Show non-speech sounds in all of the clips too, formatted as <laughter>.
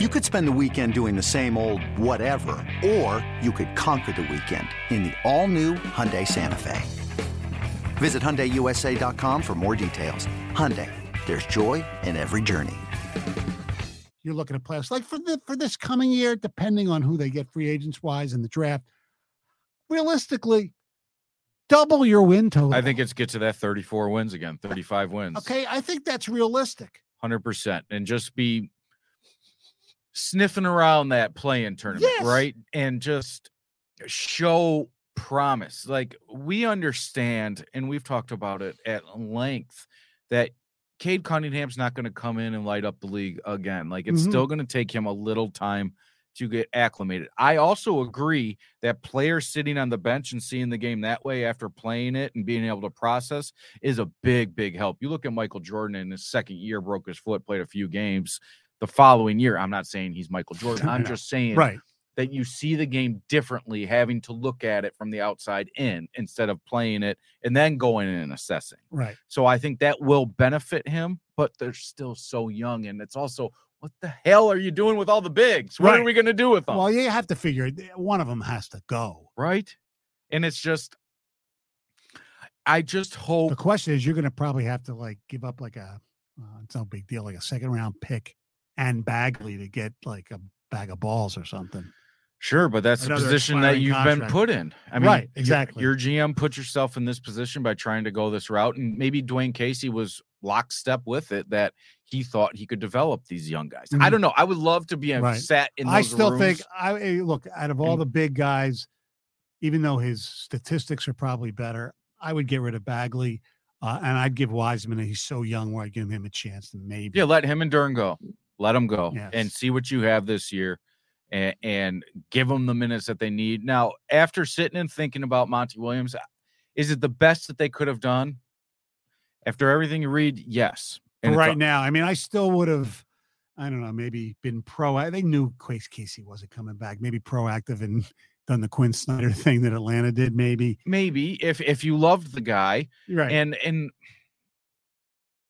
You could spend the weekend doing the same old whatever, or you could conquer the weekend in the all-new Hyundai Santa Fe. Visit HyundaiUSA.com for more details. Hyundai, there's joy in every journey. You're looking at players like for the for this coming year, depending on who they get free agents wise in the draft. Realistically, double your win total. I think it's get to that 34 wins again, 35 wins. Okay, I think that's realistic. 100%. And just be sniffing around that play-in tournament, Yes. right? And just show promise. Like we understand, and we've talked about it at length, that Cade Cunningham's not going to come in and light up the league again. Like it's Mhm. still going to take him a little time to get acclimated. I also agree that players sitting on the bench and seeing the game that way after playing it and being able to process is a big, big help. You look at Michael Jordan in his second year, broke his foot, played a few games. The following year, I'm not saying he's Michael Jordan. I'm <laughs> just saying Right. that you see the game differently, having to look at it from the outside in instead of playing it and then going in and assessing. Right. So I think that will benefit him, but they're still so young. And it's also, what the hell are you doing with all the bigs? What are we going to do with them? Well, you have to figure it- one of them has to go. right? And it's just, I just hope. The question is, you're going to probably have to like give up like a, uh, it's no big deal, like a second round pick and Bagley to get like a bag of balls or something. Sure, but that's the Another position that you've been put in. I mean, Right, exactly. Your, GM put yourself in this position by trying to go this route, and maybe Dwane Casey was lockstep with it that he thought he could develop these young guys. I Mhm. don't know. I would love to be Right. sat in. Those I still think. I eh, look out of all And- the big guys, even though his statistics are probably better, I would get rid of Bagley, uh, and I'd give Wiseman. He's so young, where I'd give him a chance to maybe. Yeah, let him and Duren go. Let them go and see what you have this year and, and give them the minutes that they need. Now, after sitting and thinking about Monty Williams, is it the best that they could have done? After everything you read, yes. And right now, I mean, I still would have. I don't know, maybe been pro. They knew Dwane Casey wasn't coming back. Maybe proactive and <laughs> done the Quin Snyder <laughs> thing that Atlanta did. Maybe maybe if if you loved the guy right. and and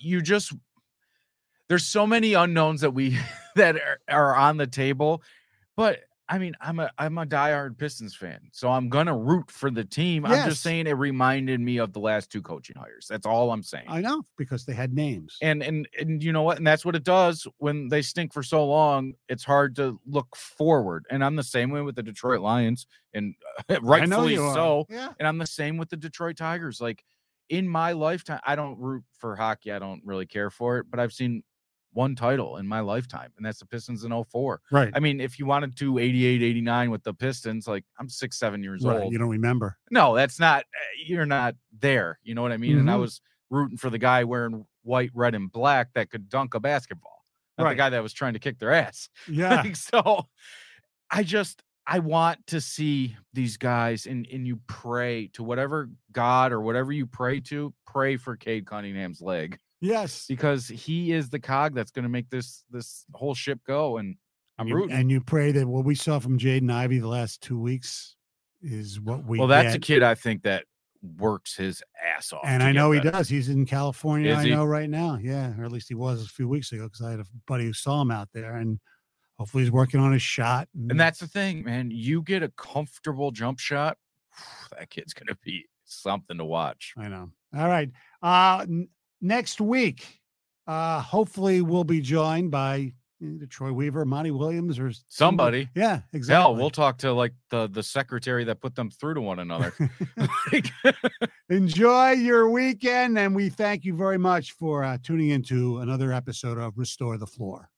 You just there's so many unknowns that we <laughs> that are, are on the table but i mean i'm a i'm a diehard pistons fan so i'm gonna root for the team. I'm just saying it reminded me of the last two coaching hires. That's all i'm saying. I know because they had names. and and and you know what? And that's what it does when they stink for so long it's hard to look forward. And i'm the same way with the detroit lions and <laughs> rightfully so. Yeah. and I'm the same with the Detroit Tigers. Like in my lifetime, I don't root for hockey. I don't really care for it, but I've seen one title in my lifetime, and that's the Pistons in 04. Right. I mean, if you wanted to 88, 89 with the Pistons, like I'm six, seven years right. old. You don't remember. No, that's not, uh, you're not there. You know what I mean? And I Mhm. was rooting for the guy wearing white, red, and black that could dunk a basketball, not the guy that was trying to kick their ass. <laughs> Yeah. Like, so I just I want to see these guys and and you pray to whatever God or whatever you pray to, pray for Cade Cunningham's leg yes. because he is the cog that's going to make this this whole ship go. And I'm you, rooting. and you pray that what we saw from Jaden Ivey the last two weeks is what we well, that's a kid I think that works his ass off. And I know he does. He's in California. Is I he? know right now. Yeah, or at least he was a few weeks ago because I had a buddy who saw him out there, and hopefully he's working on his shot. And that's the thing, man. You get a comfortable jump shot, that kid's going to be something to watch. I know. All right. Uh n- next week, uh hopefully we'll be joined by either Troy Weaver, Monty Williams, or Somebody. Yeah, exactly. Hell, we'll talk to like the the secretary that put them through to one another. <laughs> Like- <laughs> Enjoy your weekend, and we thank you very much for uh, tuning into another episode of Restore the Floor.